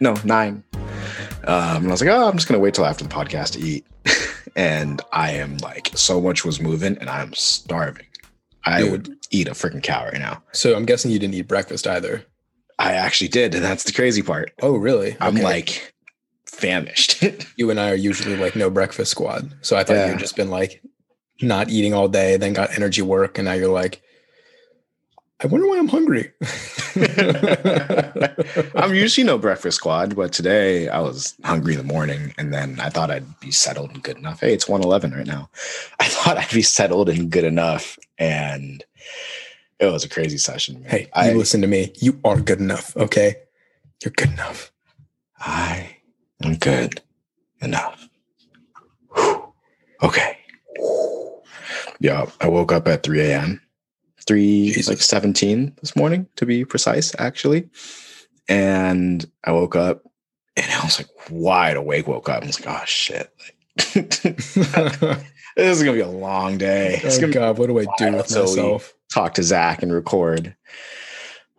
no nine. Um, and I was like, oh, I'm just gonna wait till after the podcast to eat. and I am like, so much was moving, and I'm starving. I Dude. would eat a freaking cow right now. So I'm guessing you didn't eat breakfast either. I actually did, and that's the crazy part. Oh, really? I'm Okay. like famished. you and I are usually like no breakfast squad. So I thought Yeah. you'd just been like not eating all day, then got energy work, and now you're like, I wonder why I'm hungry. I'm usually no breakfast squad, but today I was hungry in the morning and then I thought I'd be settled and good enough. Hey, it's 111 right now. I thought I'd be settled and good enough. And it was a crazy session. Man. hey, I, you listen to me. You are good enough. Okay. You're good enough. I am good enough. Whew. Okay. Yeah, I woke up at 3 a.m. 3 Jesus. like 17 this morning to be precise, actually. And I woke up and I was like wide awake, woke up. I was like, oh shit. oh this is gonna be a long day. Gonna God, what do I do with myself? talk to Zach and record.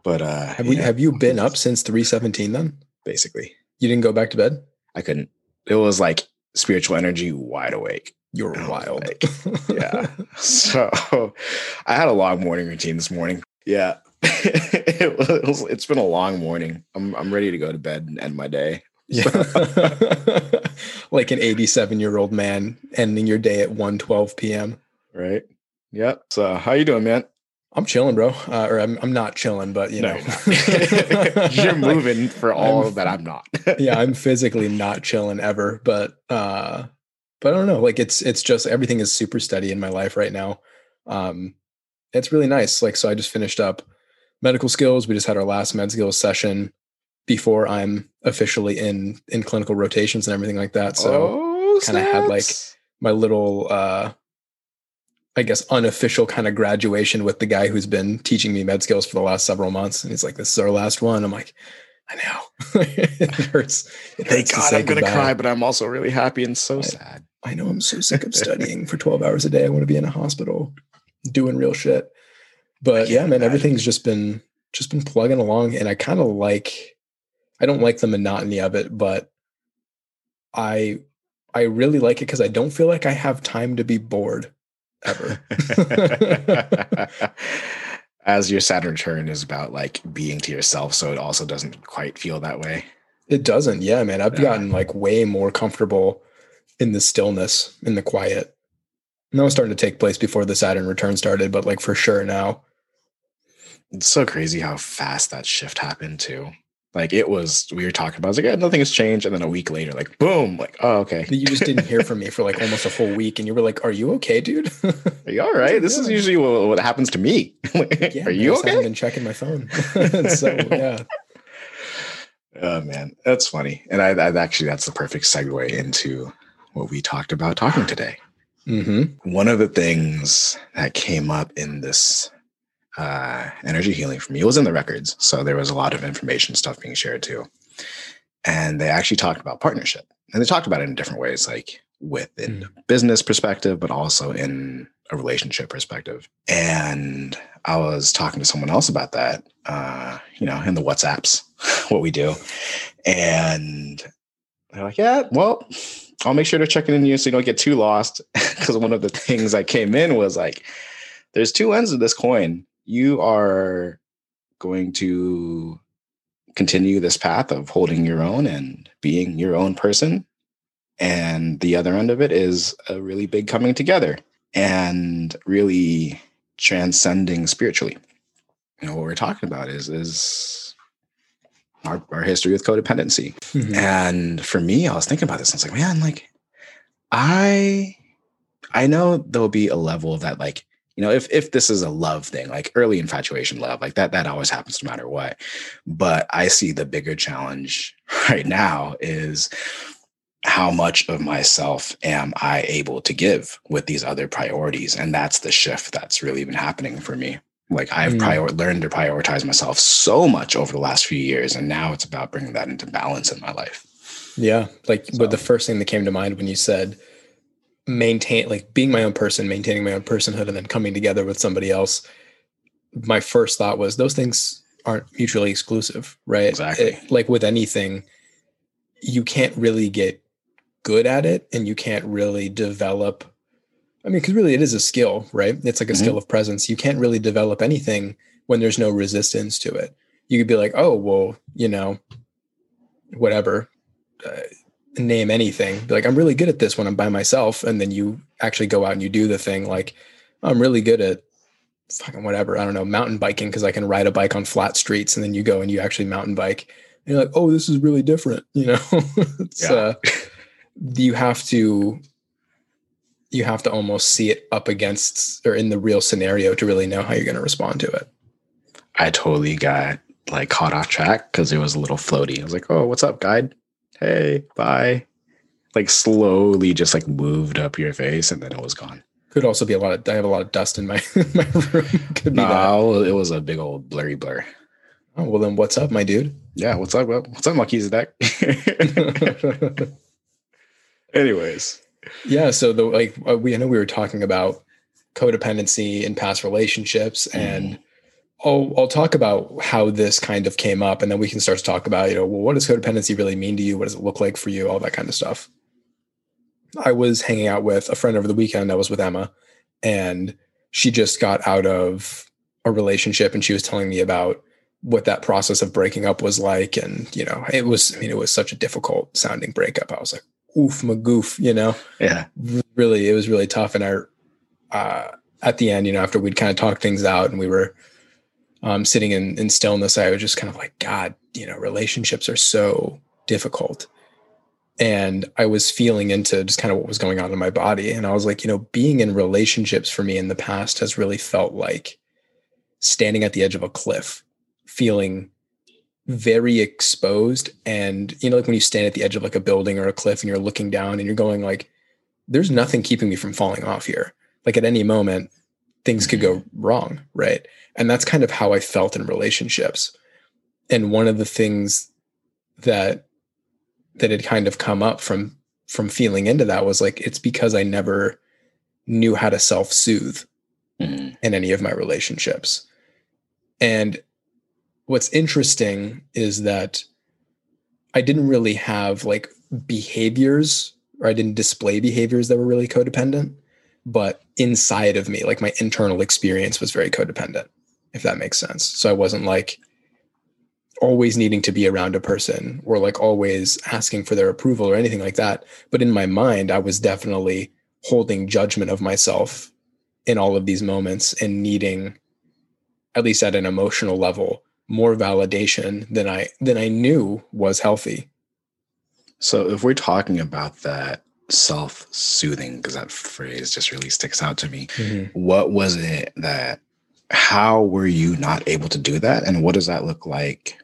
But uh Have, we, yeah, have you been up since 317 then? basically You didn't go back to bed? I couldn't. It was like spiritual energy wide awake. You're wild. like, yeah. So I had a long morning routine this morning. Yeah. it was, it's been a long morning. I'm I'm ready to go to bed and end my day. Yeah. like an 87 year old man ending your day at 1 12 p.m. Right. Yep. So how you doing, man? I'm chilling, bro. Uh, or I'm, I'm not chilling, but you No, know, you're. You're moving for all I'm- that I'm not. yeah, I'm physically not chilling ever, but uh, but I don't know. Like it's it's just everything is super steady in my life right now. Um, it's really nice. Like so, I just finished up medical skills. We just had our last med skills session before I'm officially in in clinical rotations and everything like that. So. oh, kinda had, like, my little uh I guess unofficial kind of graduation with the guy who's been teaching me med skills for the last several months. And he's like, This is our last one. I'm like, I know. it hurts. It Thank hurts to God I'm gonna cry, but I'm also really happy and so I- sad. I know I'm so sick of studying for 12 hours a day. I want to be in a hospital doing real shit. But yeah, man, imagine. everything's just been just been plugging along and I kind of like I don't like the monotony of it, but I I really like it because I don't feel like I have time to be bored ever. As your Saturn return is about like being to yourself, so it also doesn't quite feel that way. It doesn't. Yeah, man. I've Yeah. gotten like way more comfortable in the stillness, in the quiet. And that was starting to take place before the Saturn return started, but like for sure now. It's so crazy how fast that shift happened too. Like it was, we were talking about. I was like, yeah, nothing has changed, and then a week later, like boom, like oh okay, You just didn't hear from me for like almost a full week, and you were like, "Are you okay, dude?" are you all right? This is usually what, what happens to me. Yeah, are you man, I haven't okay? been checking my phone. so yeah, Oh man, that's funny. And I, I actually that's the perfect segue into what we talked about talking today. hmm One of the things that came up in this uh, energy healing for me was in the records, so there was a lot of information stuff being shared too. And they actually talked about partnership, and they talked about it in different ways, like within a business perspective, but also in a relationship perspective. And I was talking to someone else about that, uh, you know, in the WhatsApps, what we do, and they're like, "Yeah, well." I'll make sure to check in on you so you don't get too lost. Because one of the things I came in was like, there's two ends of this coin. You are going to continue this path of holding your own and being your own person. And the other end of it is a really big coming together and really transcending spiritually. You know, what we're talking about is is our, our history with codependency. Mhm. And for me, I was thinking about this. I was like, man, like I I know there'll be a level of that, like, you know, if if this is a love thing, like early infatuation love, like that, that always happens no matter what. But I see the bigger challenge right now is how much of myself am I able to give with these other priorities? And that's the shift that's really been happening for me. Like I've Mm. prior- learned to prioritize myself so much over the last few years, and now it's about bringing that into balance in my life. Yeah. Like, So- but the first thing that came to mind when you said maintain like being my own person, maintaining my own personhood, and then coming together with somebody else. My first thought was those things aren't mutually exclusive, right? Exactly. It, like with anything, you can't really get good at it and you can't really develop. I mean, because really it is a skill, right? It's like a mm-hmm. skill of presence. You can't really develop anything when there's no resistance to it. You could be like, oh, well, you know, whatever. Uh, name anything. Be like, I'm really good at this when I'm by myself. And then you actually go out and you do the thing. Like, I'm really good at fucking whatever. I don't know, mountain biking because I can ride a bike on flat streets. And then you go and you actually mountain bike. And you're like, oh, this is really different. You know, it's, yeah. uh, you have to, you have to almost see it up against or in the real scenario to really know how you're going to respond to it. I totally got like caught off track because it was a little floaty. I was like, oh, what's up, guide? hey, bye. Like slowly just like moved up your face and then it was gone. Could also be a lot of, I have a lot of dust in my, my room. Could be no, that. it was a big old blurry blur. Oh, well then what's up, my dude? Yeah, what's up? What's up, Marquis deck? Anyways. Yeah, so the like uh, we I know we were talking about codependency in past relationships and mm. I'll, I'll talk about how this kind of came up and then we can start to talk about, you know, well, what does codependency really mean to you? What does it look like for you? All that kind of stuff. I was hanging out with a friend over the weekend. I was with Emma and she just got out of a relationship and she was telling me about what that process of breaking up was like. And, you know, it was, I mean, it was such a difficult sounding breakup. I was like, oof, my goof, you know? Yeah. Really, it was really tough. And I, uh, at the end, you know, after we'd kind of talked things out and we were um, sitting in, in stillness, I was just kind of like, God, you know, relationships are so difficult. And I was feeling into just kind of what was going on in my body. And I was like, you know, being in relationships for me in the past has really felt like standing at the edge of a cliff, feeling very exposed. And, you know, like when you stand at the edge of like a building or a cliff and you're looking down and you're going like, there's nothing keeping me from falling off here. Like at any moment, things could go wrong. Right. And that's kind of how I felt in relationships. And one of the things that that had kind of come up from from feeling into that was like it's because I never knew how to self-soothe mm-hmm. in any of my relationships. And what's interesting is that I didn't really have like behaviors or I didn't display behaviors that were really codependent, but inside of me, like my internal experience was very codependent if that makes sense. So I wasn't like always needing to be around a person or like always asking for their approval or anything like that. But in my mind, I was definitely holding judgment of myself in all of these moments and needing, at least at an emotional level, more validation than I than I knew was healthy. So if we're talking about that self-soothing, because that phrase just really sticks out to me, mm-hmm. what was it that how were you not able to do that and what does that look like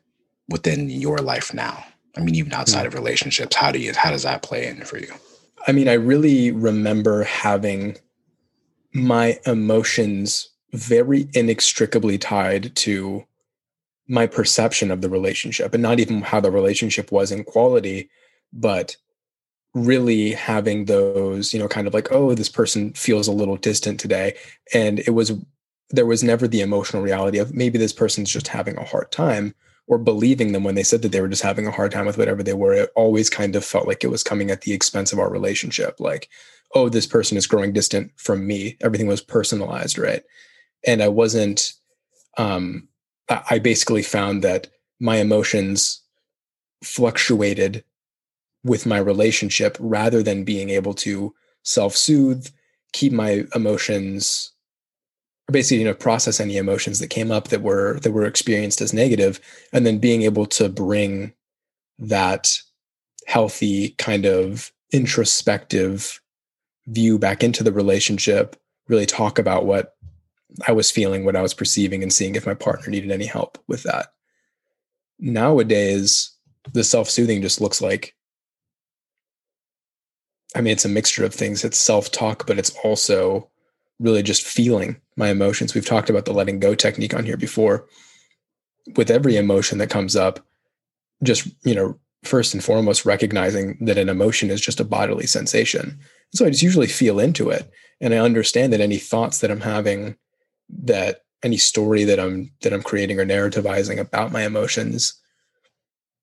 within your life now i mean even outside mm-hmm. of relationships how do you how does that play in for you i mean i really remember having my emotions very inextricably tied to my perception of the relationship and not even how the relationship was in quality but really having those you know kind of like oh this person feels a little distant today and it was there was never the emotional reality of maybe this person's just having a hard time or believing them when they said that they were just having a hard time with whatever they were. It always kind of felt like it was coming at the expense of our relationship. Like, oh, this person is growing distant from me. Everything was personalized, right? And I wasn't, um, I basically found that my emotions fluctuated with my relationship rather than being able to self soothe, keep my emotions basically you know process any emotions that came up that were that were experienced as negative and then being able to bring that healthy kind of introspective view back into the relationship really talk about what i was feeling what i was perceiving and seeing if my partner needed any help with that nowadays the self-soothing just looks like i mean it's a mixture of things it's self-talk but it's also really just feeling my emotions. We've talked about the letting go technique on here before. With every emotion that comes up, just, you know, first and foremost, recognizing that an emotion is just a bodily sensation so I just usually feel into it and I understand that any thoughts that I'm having that any story that I'm that I'm creating or narrativizing about my emotions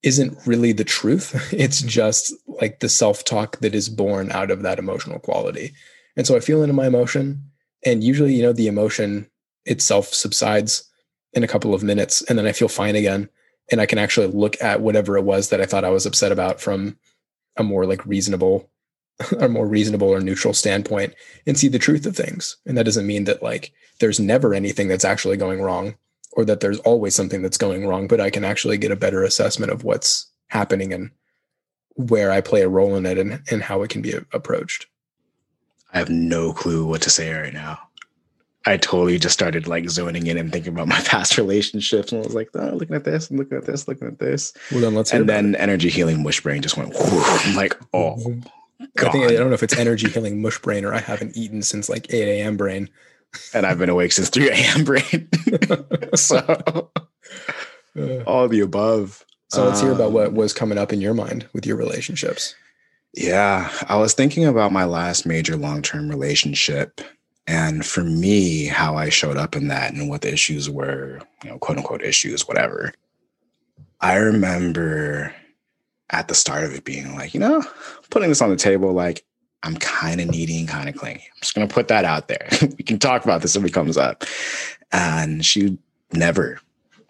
isn't really the truth. It's just like the self-talk that is born out of that emotional quality. And so I feel into my emotion and usually, you know, the emotion itself subsides in a couple of minutes and then I feel fine again and I can actually look at whatever it was that I thought I was upset about from a more like reasonable a more reasonable or neutral standpoint and see the truth of things. And that doesn't mean that like there's never anything that's actually going wrong or that there's always something that's going wrong, but I can actually get a better assessment of what's happening and where I play a role in it and, and how it can be approached. I have no clue what to say right now. I totally just started like zoning in and thinking about my past relationships, and I was like, "Oh, looking at this, and looking at this, looking at this." Well, then let's. And then it. energy healing mush brain just went. Whoosh. I'm like, "Oh, God. I think I don't know if it's energy healing mush brain or I haven't eaten since like 8 a.m. brain. And I've been awake since 3 a.m. brain. so all the above. So let's hear about what um, was coming up in your mind with your relationships. Yeah, I was thinking about my last major long term relationship. And for me, how I showed up in that and what the issues were, you know, quote unquote issues, whatever. I remember at the start of it being like, you know, putting this on the table, like, I'm kind of needy and kind of clingy. I'm just going to put that out there. we can talk about this if it comes up. And she never,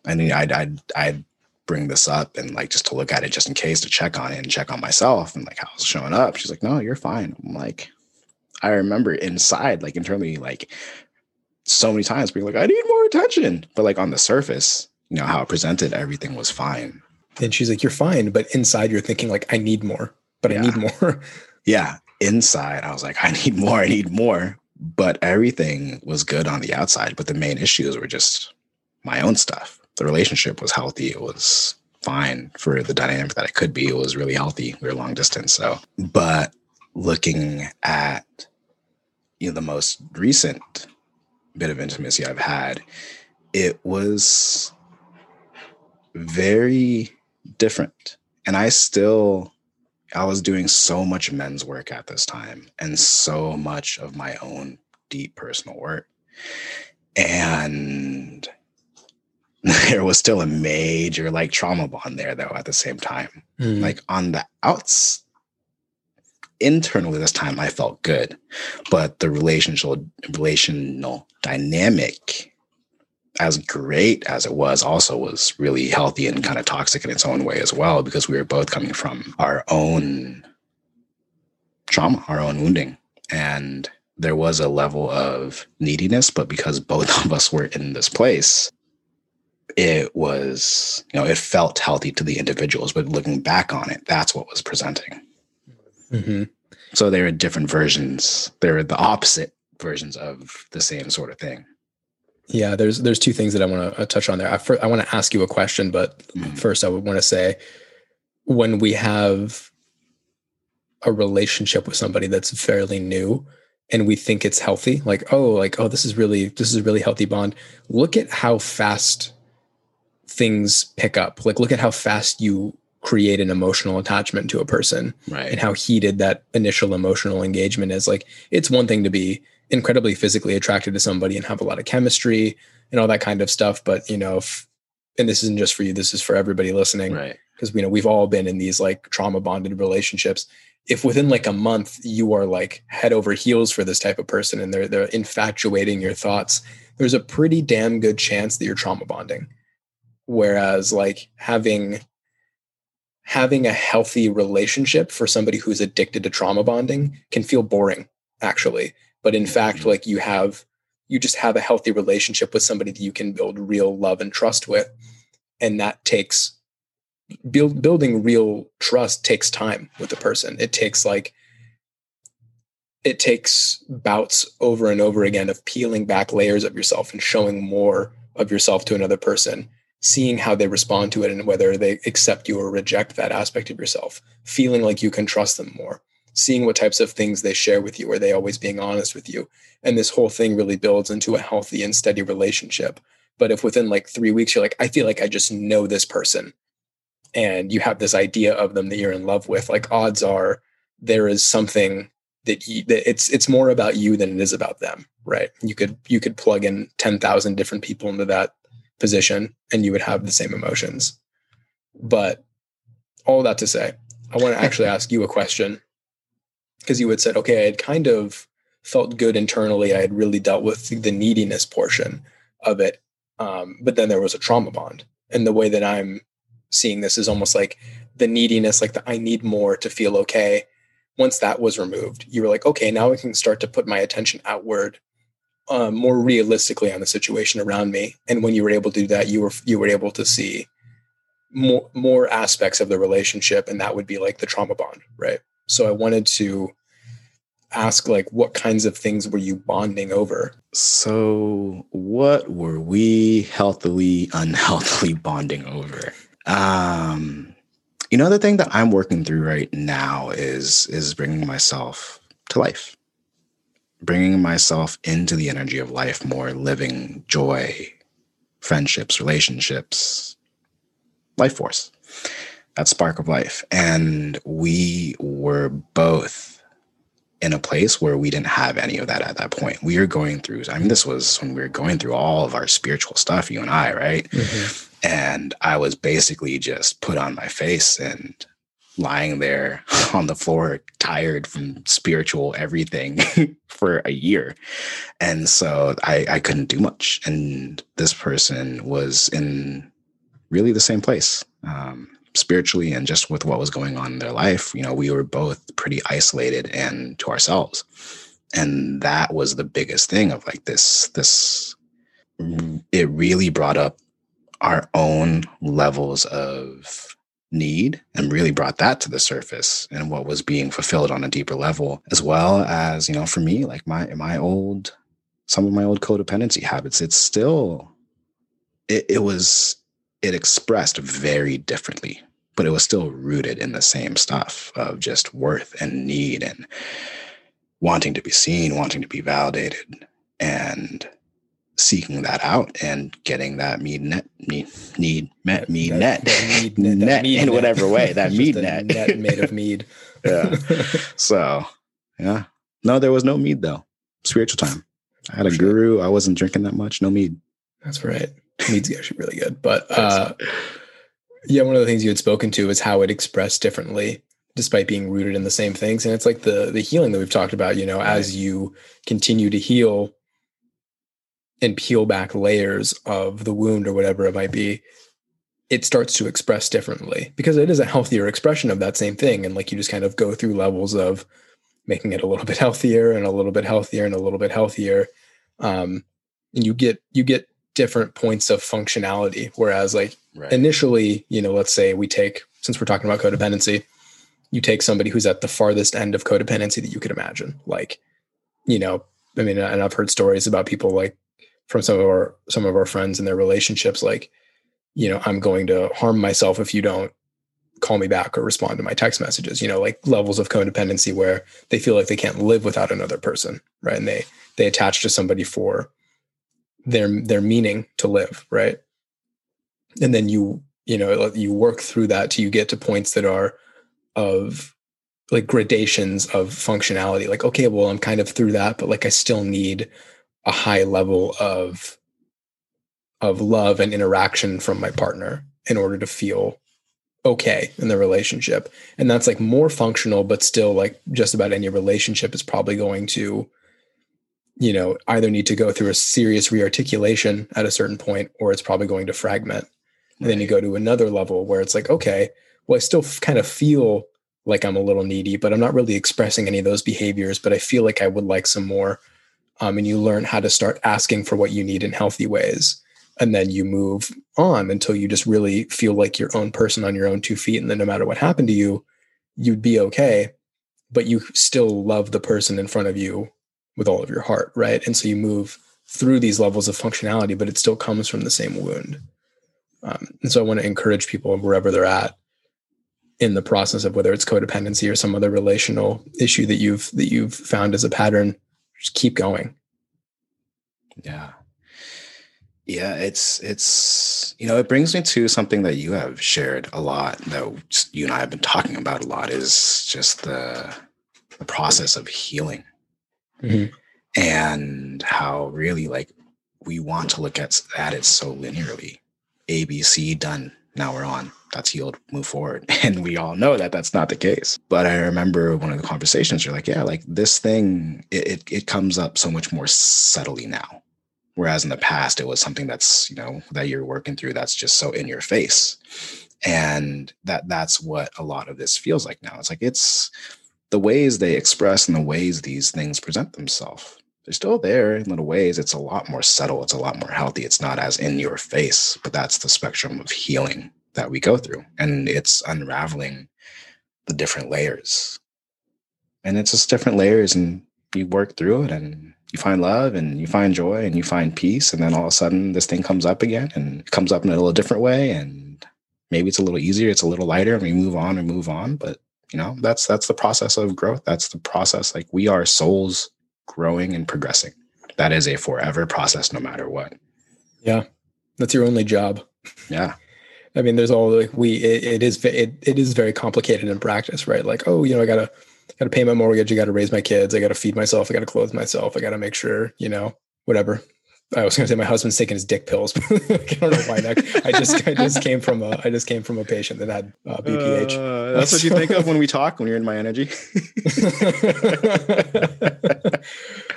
I mean, I'd, I'd, I'd bring this up and like just to look at it just in case to check on it and check on myself and like how it's showing up. She's like, no, you're fine. I'm like, I remember inside, like internally, like so many times being like, I need more attention. But like on the surface, you know, how it presented, everything was fine. And she's like, You're fine. But inside, you're thinking, like, I need more, but yeah. I need more. yeah. Inside, I was like, I need more. I need more. But everything was good on the outside. But the main issues were just my own stuff. The relationship was healthy. It was fine for the dynamic that it could be. It was really healthy. We were long distance. So, but looking at you know the most recent bit of intimacy I've had, it was very different. And I still, I was doing so much men's work at this time and so much of my own deep personal work. And there was still a major like trauma bond there though at the same time. Mm. Like on the outs internally this time I felt good, but the relational relational dynamic as great as it was, also was really healthy and kind of toxic in its own way as well, because we were both coming from our own trauma, our own wounding. And there was a level of neediness, but because both of us were in this place, it was, you know, it felt healthy to the individuals. But looking back on it, that's what was presenting. Mm-hmm. So there are different versions. They're the opposite versions of the same sort of thing. Yeah, there's there's two things that I want to uh, touch on there. I, I want to ask you a question, but mm-hmm. first I would want to say when we have a relationship with somebody that's fairly new and we think it's healthy, like oh, like oh, this is really this is a really healthy bond. Look at how fast things pick up. Like look at how fast you create an emotional attachment to a person right. and how heated that initial emotional engagement is. Like it's one thing to be incredibly physically attracted to somebody and have a lot of chemistry and all that kind of stuff. But you know, if, and this isn't just for you, this is for everybody listening. Right. Because you know, we've all been in these like trauma bonded relationships. If within like a month you are like head over heels for this type of person and they're they're infatuating your thoughts, there's a pretty damn good chance that you're trauma bonding. Whereas like having having a healthy relationship for somebody who's addicted to trauma bonding can feel boring actually but in fact mm-hmm. like you have you just have a healthy relationship with somebody that you can build real love and trust with. And that takes build, building real trust takes time with a person. It takes like it takes bouts over and over again of peeling back layers of yourself and showing more of yourself to another person seeing how they respond to it and whether they accept you or reject that aspect of yourself feeling like you can trust them more seeing what types of things they share with you. Are they always being honest with you? And this whole thing really builds into a healthy and steady relationship. But if within like three weeks, you're like, I feel like I just know this person and you have this idea of them that you're in love with, like odds are there is something that, you, that it's it's more about you than it is about them, right? You could you could plug in ten thousand different people into that position, and you would have the same emotions. But all that to say, I want to actually ask you a question because you had said, okay, I had kind of felt good internally. I had really dealt with the neediness portion of it, um, but then there was a trauma bond, and the way that I'm seeing this is almost like the neediness, like the I need more to feel okay. Once that was removed, you were like, okay, now I can start to put my attention outward um, more realistically on the situation around me. And when you were able to do that, you were you were able to see more more aspects of the relationship, and that would be like the trauma bond, right? So I wanted to ask, like, what kinds of things were you bonding over? So, what were we healthily, unhealthily bonding over? Um, you know, the thing that I'm working through right now is is bringing myself to life, bringing myself into the energy of life more, living joy, friendships, relationships, life force, that spark of life. And we were both in a place where we didn't have any of that at that point. We were going through, I mean, this was when we were going through all of our spiritual stuff, you and I, right? Mm-hmm and I was basically just put on my face and lying there on the floor, tired from spiritual everything for a year. And so I, I couldn't do much. And this person was in really the same place. Um, spiritually and just with what was going on in their life you know we were both pretty isolated and to ourselves. And that was the biggest thing of like this this it really brought up our own levels of need and really brought that to the surface and what was being fulfilled on a deeper level as well as you know for me like my my old some of my old codependency habits it's still it, it was it expressed very differently but it was still rooted in the same stuff of just worth and need and wanting to be seen wanting to be validated and seeking that out and getting that need net need need met mead net. that, that net, net in whatever way that mead net. net made of mead. Yeah. So yeah. No there was no mead though. Spiritual time. I had a sure. guru. I wasn't drinking that much. No mead. That's right mead's actually really good but uh yeah one of the things you had spoken to is how it expressed differently despite being rooted in the same things and it's like the the healing that we've talked about you know right. as you continue to heal and peel back layers of the wound or whatever it might be, it starts to express differently because it is a healthier expression of that same thing. And like you just kind of go through levels of making it a little bit healthier and a little bit healthier and a little bit healthier. Um, and you get you get different points of functionality. Whereas like right. initially, you know, let's say we take since we're talking about codependency, you take somebody who's at the farthest end of codependency that you could imagine. Like, you know, I mean, and I've heard stories about people like from some of our some of our friends and their relationships like you know i'm going to harm myself if you don't call me back or respond to my text messages you know like levels of codependency where they feel like they can't live without another person right and they they attach to somebody for their their meaning to live right? And then you you know you work through that till you get to points that are of like gradations of functionality. Like okay well i'm kind of through that but like i still need a high level of of love and interaction from my partner in order to feel okay in the relationship. And that's like more functional but still like just about any relationship is probably going to you know either need to go through a serious rearticulation at a certain point or it's probably going to fragment. And right. then you go to another level where it's like okay well i still f- kind of feel like i'm a little needy but i'm not really expressing any of those behaviors but i feel like i would like some more. Um, and you learn how to start asking for what you need in healthy ways. And then you move on until you just really feel like your own person on your own two feet and then no matter what happened to you you'd be okay but you still love the person in front of you with all of your heart right and so you move through these levels of functionality but it still comes from the same wound um, and so i want to encourage people wherever they're at in the process of whether it's codependency or some other relational issue that you've that you've found as a pattern just keep going. Yeah. Yeah, it's it's you know, it brings me to something that you have shared a lot that you and I have been talking about a lot is just the the process of healing Mhm. and how really like we want to look at at it so linearly. Abc done. Now we're on. That's healed. Move forward. And we all know that that's not the case. But i remember one of the conversations you're like yeah like this thing it, it, it comes up so much more subtly now. Whereas in the past it was something that's you know that you're working through that's just so in your face. And that that's what a lot of this feels like now. It's like it's the ways they express and the ways these things present themselves they're still there in little ways. It's a lot more subtle it's a lot more healthy it's not as in your face but that's the spectrum of healing that we go through and it's unraveling the different layers. And it's just different layers and you work through it and you find love and you find joy and you find peace and then all of a sudden this thing comes up again and it comes up in a little different way and maybe it's a little easier it's a little lighter and we move on and move on but you know that's that's the process of growth that's the process like we are souls growing and progressing that is a forever process no matter what Yeah. That's your only job. yeah I mean, there's all like we. It, it is. It, it is very complicated in practice, right? Like, oh, you know, I gotta gotta pay my mortgage. I gotta raise my kids. I gotta feed myself. I gotta clothe myself. I gotta make sure, you know, whatever. I was gonna say my husband's taking his dick pills. I don't know why. That, I just I just came from a I just came from a patient that had uh, BPH. Uh, that's what you think of when we talk when you're in my energy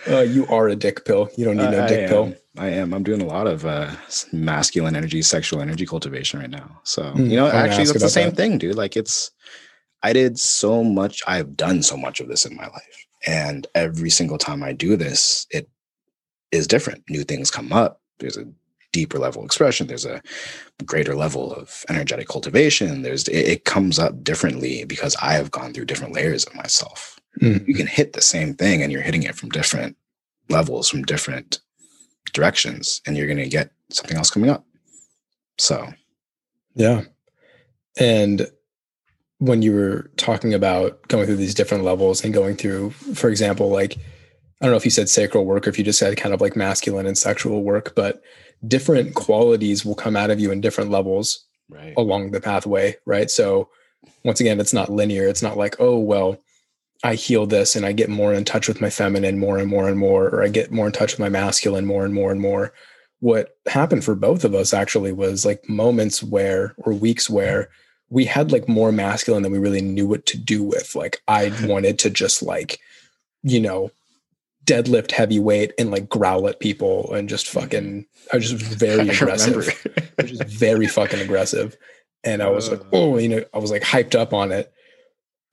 uh, you are a dick pill. You don't need no I dick am. pill. I am. I'm doing a lot of uh, masculine energy, sexual energy cultivation right now. So Hmm, you know, I'm actually, that's the same that. thing, dude. Like it's, I did so much. I've done so much of this in my life, and every single time I do this, it is different. New things come up. There's a deeper level expression. There's a greater level of energetic cultivation. There's it, it comes up differently because I have gone through different layers of myself Mm. you can hit the same thing and you're hitting it from different levels from different directions and you're going to get something else coming up so Yeah. And when you were talking about going through these different levels and going through, for example, like, I don't know if you said sacral work or if you just said kind of like masculine and sexual work, but different qualities will come out of you in different levels right along the pathway, right? So once again, it's not linear. It's not like, oh, well, I heal this and I get more in touch with my feminine more and more and more, or I get more in touch with my masculine more and more and more. What happened for both of us actually was like moments where, or weeks where we had like more masculine than we really knew what to do with. Like I wanted to just like, you know, deadlift heavy weight and like growl at people and just fucking, I was just very aggressive remember. which is very fucking aggressive. And I was like, Uh. oh, you know, I was like hyped up on it.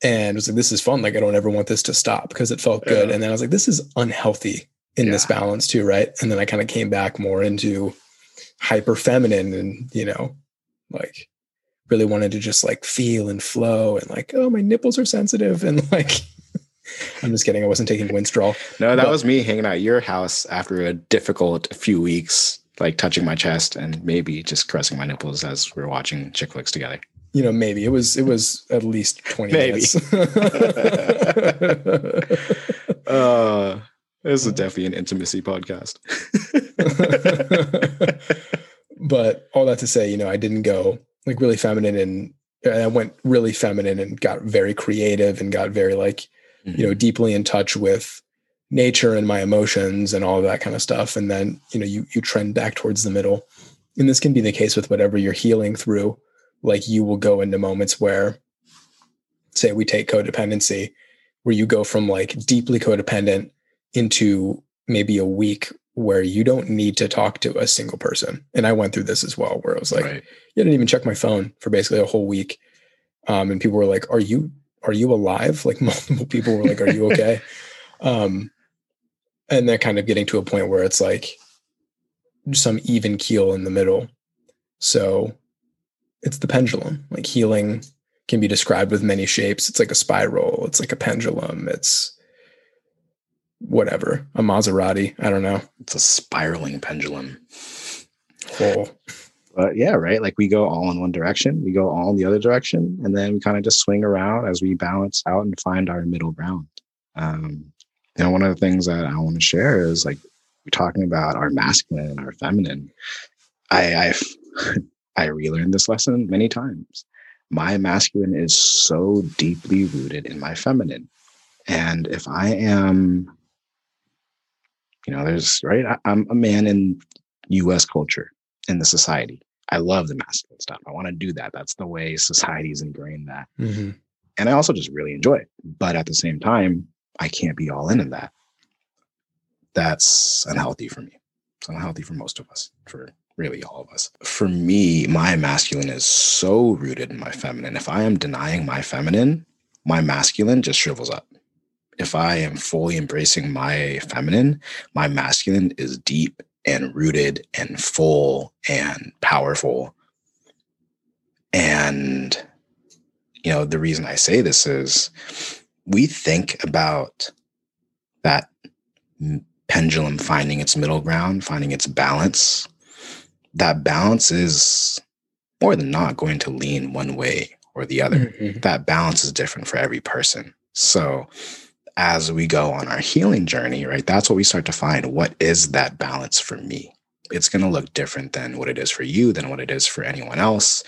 And it was like, this is fun. Like, I don't ever want this to stop because it felt good. Yeah. And then I was like, this is unhealthy in this balance too, right? And then I kind of came back more into hyper feminine and, you know, like really wanted to just like feel and flow and like, oh, my nipples are sensitive. And like, I'm just kidding. I wasn't taking Winstrol. no that But- was me hanging out at your house after a difficult few weeks like touching my chest and maybe just caressing my nipples as we are watching chick flicks together You know, maybe it was, it was at least 20 Maybe. minutes. uh this is definitely an intimacy podcast but all that to say, you know, I didn't go like really feminine and and I went really feminine and got very creative and got very like, you know, deeply in touch with nature and my emotions and all of that kind of stuff. And then, you know, you you trend back towards the middle. And this can be the case with whatever you're healing through. Like you will go into moments where say we take codependency, where you go from like deeply codependent into maybe a week where you don't need to talk to a single person. And I went through this as well, where I was like, right you didn't even check my phone for basically a whole week. Um, and people were like, are you, are you alive? Like multiple people were like, are you okay? um, and they're kind of getting to a point where it's like some even keel in the middle. So it's the pendulum, like healing can be described with many shapes. It's like a spiral. It's like a pendulum. It's whatever, a Maserati. I don't know. it's a spiraling pendulum Whole. But yeah, right. Like we go all in one direction, we go all in the other direction, and then we kind of just swing around as we balance out and find our middle ground. Um, you know, one of the things that I want to share is like we're talking about our masculine and our feminine. I I've I relearned this lesson many times. My masculine is so deeply rooted in my feminine. And if I am, you know, there's right, I, I'm a man in US culture, in the society. I love the masculine stuff. I want to do that. That's the way society's ingrained that. Mm-hmm. And I also just really enjoy it. But at the same time, I can't be all in in that. That's unhealthy for me. It's unhealthy for most of us, for really all of us. For me, my masculine is so rooted in my feminine. If I am denying my feminine, my masculine just shrivels up. If I am fully embracing my feminine, my masculine is deep and rooted and full and powerful. And, you know, the reason I say this is we think about that pendulum finding its middle ground, finding its balance. That balance is more than not going to lean one way or the other. Mm-hmm. That balance is different for every person. So, as we go on our healing journey, right, that's what we start to find. What is that balance for me? It's going to look different than what it is for you, than what it is for anyone else.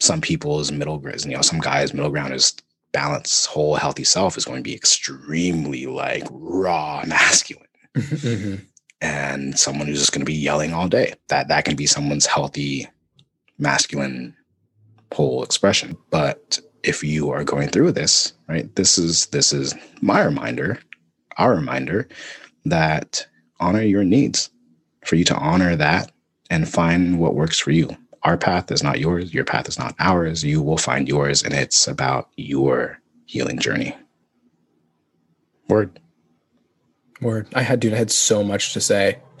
Some people's middle ground, you know, some guys' middle ground is balance, whole, healthy self is going to be extremely like raw masculine. Mm-hmm. And someone who's just going to be yelling all day. That that can be someone's healthy masculine whole expression. But if you are going through this, right, this is this is my reminder, our reminder that honor your needs, for you to honor that and find what works for you. Our path is not yours, your path is not ours. You will find yours, and it's about your healing journey. Word. Word. I had, dude, I had so much to say.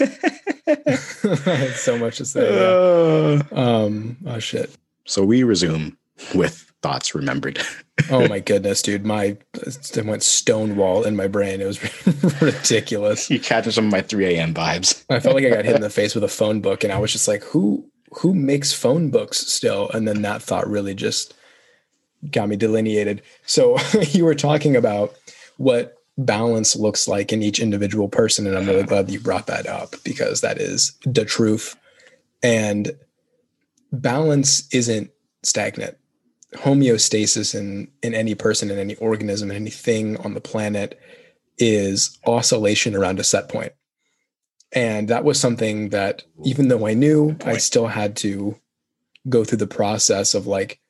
I had so much to say. Yeah. Uh, um, oh shit. So we resume with thoughts remembered. oh my goodness, dude. My it went stonewall in my brain. It was ridiculous. You catching some of my 3 a.m. vibes. I felt like I got hit in the face with a phone book and I was just like, who who makes phone books still? And then that thought really just got me delineated. So you were talking about what balance looks like in each individual person. And I'm really glad that you brought that up because that is the truth. And balance isn't stagnant. Homeostasis in, in any person, in any organism, in anything on the planet is oscillation around a set point. And that was something that even though I knew, I still had to go through the process of like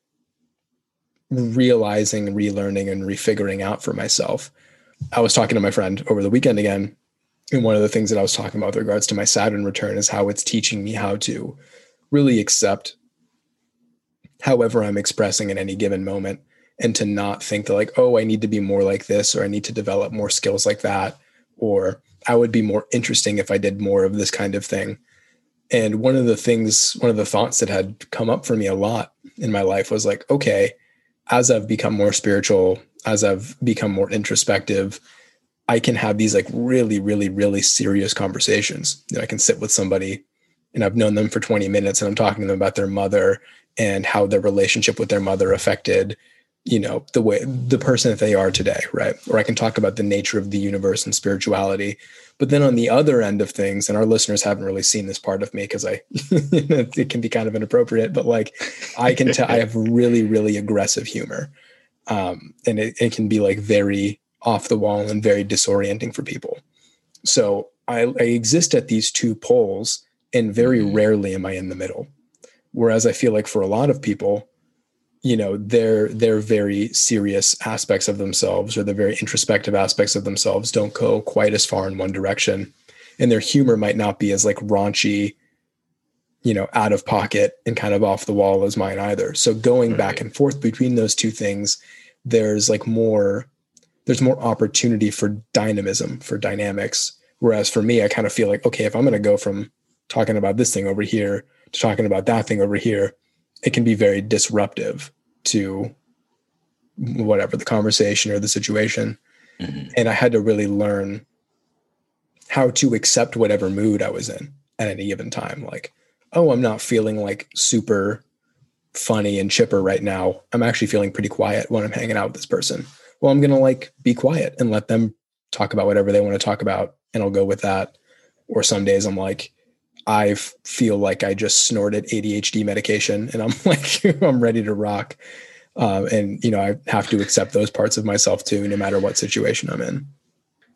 realizing, relearning, and refiguring out for myself. I was talking to my friend over the weekend again. And one of the things that I was talking about with regards to my Saturn return is how it's teaching me how to really accept however I'm expressing in any given moment and to not think that like, oh, I need to be more like this or I need to develop more skills like that or I would be more interesting if I did more of this kind of thing. And one of the things, one of the thoughts that had come up for me a lot in my life was like, okay, as I've become more spiritual, as I've become more introspective, I can have these like really, really, really serious conversations. You know, I can sit with somebody and I've known them for 20 minutes and I'm talking to them about their mother and how their relationship with their mother affected you know the way the person that they are today right? Or i can talk about the nature of the universe and spirituality. But then on the other end of things and our listeners haven't really seen this part of me because i it can be kind of inappropriate but like i can tell i have really really aggressive humor. Um, and it, it can be like very off the wall and very disorienting for people. So I, I exist at these two poles and very mm-hmm. rarely am i in the middle whereas i feel like for a lot of people you know their their very serious aspects of themselves or the very introspective aspects of themselves don't go quite as far in one direction and their humor might not be as like raunchy you know out of pocket and kind of off the wall as mine either so going right. back and forth between those two things there's like more there's more opportunity for dynamism for dynamics whereas for me i kind of feel like okay if i'm going to go from talking about this thing over here to talking about that thing over here it can be very disruptive to whatever the conversation or the situation. Mm-hmm. And I had to really learn how to accept whatever mood I was in at any given time. Like, oh, I'm not feeling like super funny and chipper right now. I'm actually feeling pretty quiet when I'm hanging out with this person. Well, I'm going to like be quiet and let them talk about whatever they want to talk about and I'll go with that. Or some days I'm like, I feel like I just snorted ADHD medication and I'm like, I'm ready to rock. Um, and you know, I have to accept those parts of myself too, no matter what situation I'm in.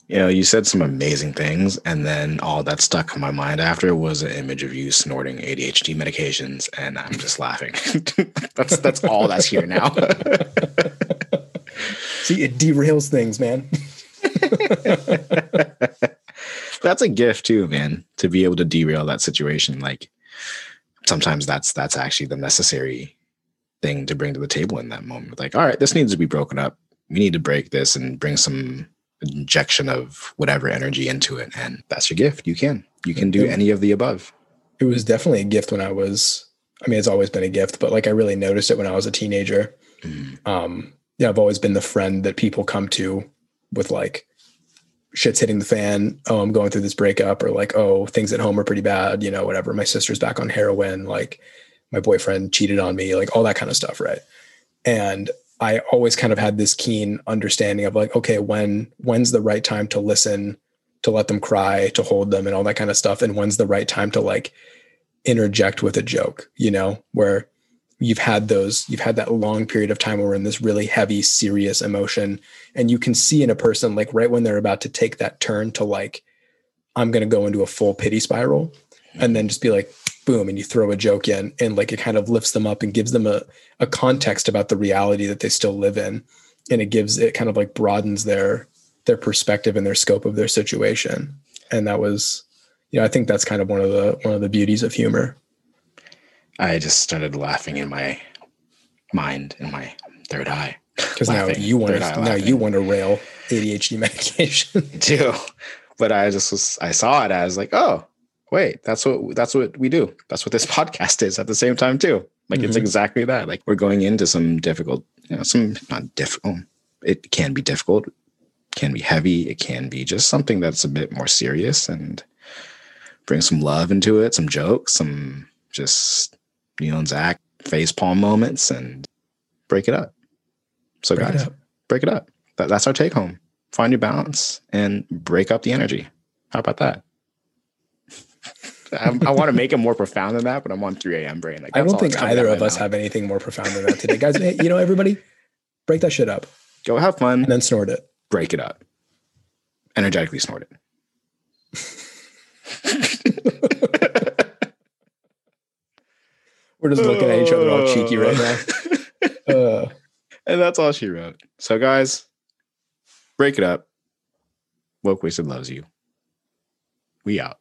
You know, you said some amazing things, and then all that stuck in my mind after was an image of you snorting ADHD medications, and I'm just laughing. that's that's all that's here now. See, it derails things, man. That's a gift too, man, to be able to derail that situation. Like sometimes that's that's actually the necessary thing to bring to the table in that moment. Like, all right, this needs to be broken up. We need to break this and bring some injection of whatever energy into it. And that's your gift. You can. You can do any of the above. It was definitely a gift when I was I mean, it's always been a gift, but like I really noticed it when I was a teenager. Mm. Um, yeah, I've always been the friend that people come to with like shit's hitting the fan. Oh, I'm going through this breakup, or like, oh, things at home are pretty bad, you know, whatever. My sister's back on heroin, like my boyfriend cheated on me, like all that kind of stuff, right? And I always kind of had this keen understanding of like, okay, when when's the right time to listen, to let them cry, to hold them, and all that kind of stuff, and when's the right time to like interject with a joke, you know, where you've had those, you've had that long period of time where we're in this really heavy, serious emotion. And you can see in a person, like right when they're about to take that turn to like, I'm going to go into a full pity spiral and then just be like, boom, and you throw a joke in and like it kind of lifts them up and gives them a, a context about the reality that they still live in. And it gives, it kind of like broadens their, their perspective and their scope of their situation. And that was, you know, I think that's kind of one of the one of the beauties of humor. I just started laughing in my mind, in my third eye. Because now you want to now laughing. you want to rail ADHD medication. too. But I just was I saw it as like, oh, wait, that's what that's what we do. That's what this podcast is at the same time too. Like mm-hmm. it's exactly that. Like we're going into some difficult, you know, some not difficult. It can be difficult, can be heavy, it can be just something that's a bit more serious and bring some love into it, some jokes, some just Neil and Zach face palm moments, and break it up. So break guys, it up. break it up. That, that's our take home. Find your balance and break up the energy. How about that? I, I want to make it more profound than that, but I'm on 3 a.m. brain. Like, I don't think either of us have anything more profound than that today, guys. you know, everybody, break that shit up. Go have fun, and then snort it. Break it up. Energetically snort it. We're just looking at each other all cheeky right now. Uh, and that's all she wrote. So, guys, break it up. Woke Wasted loves you. We out.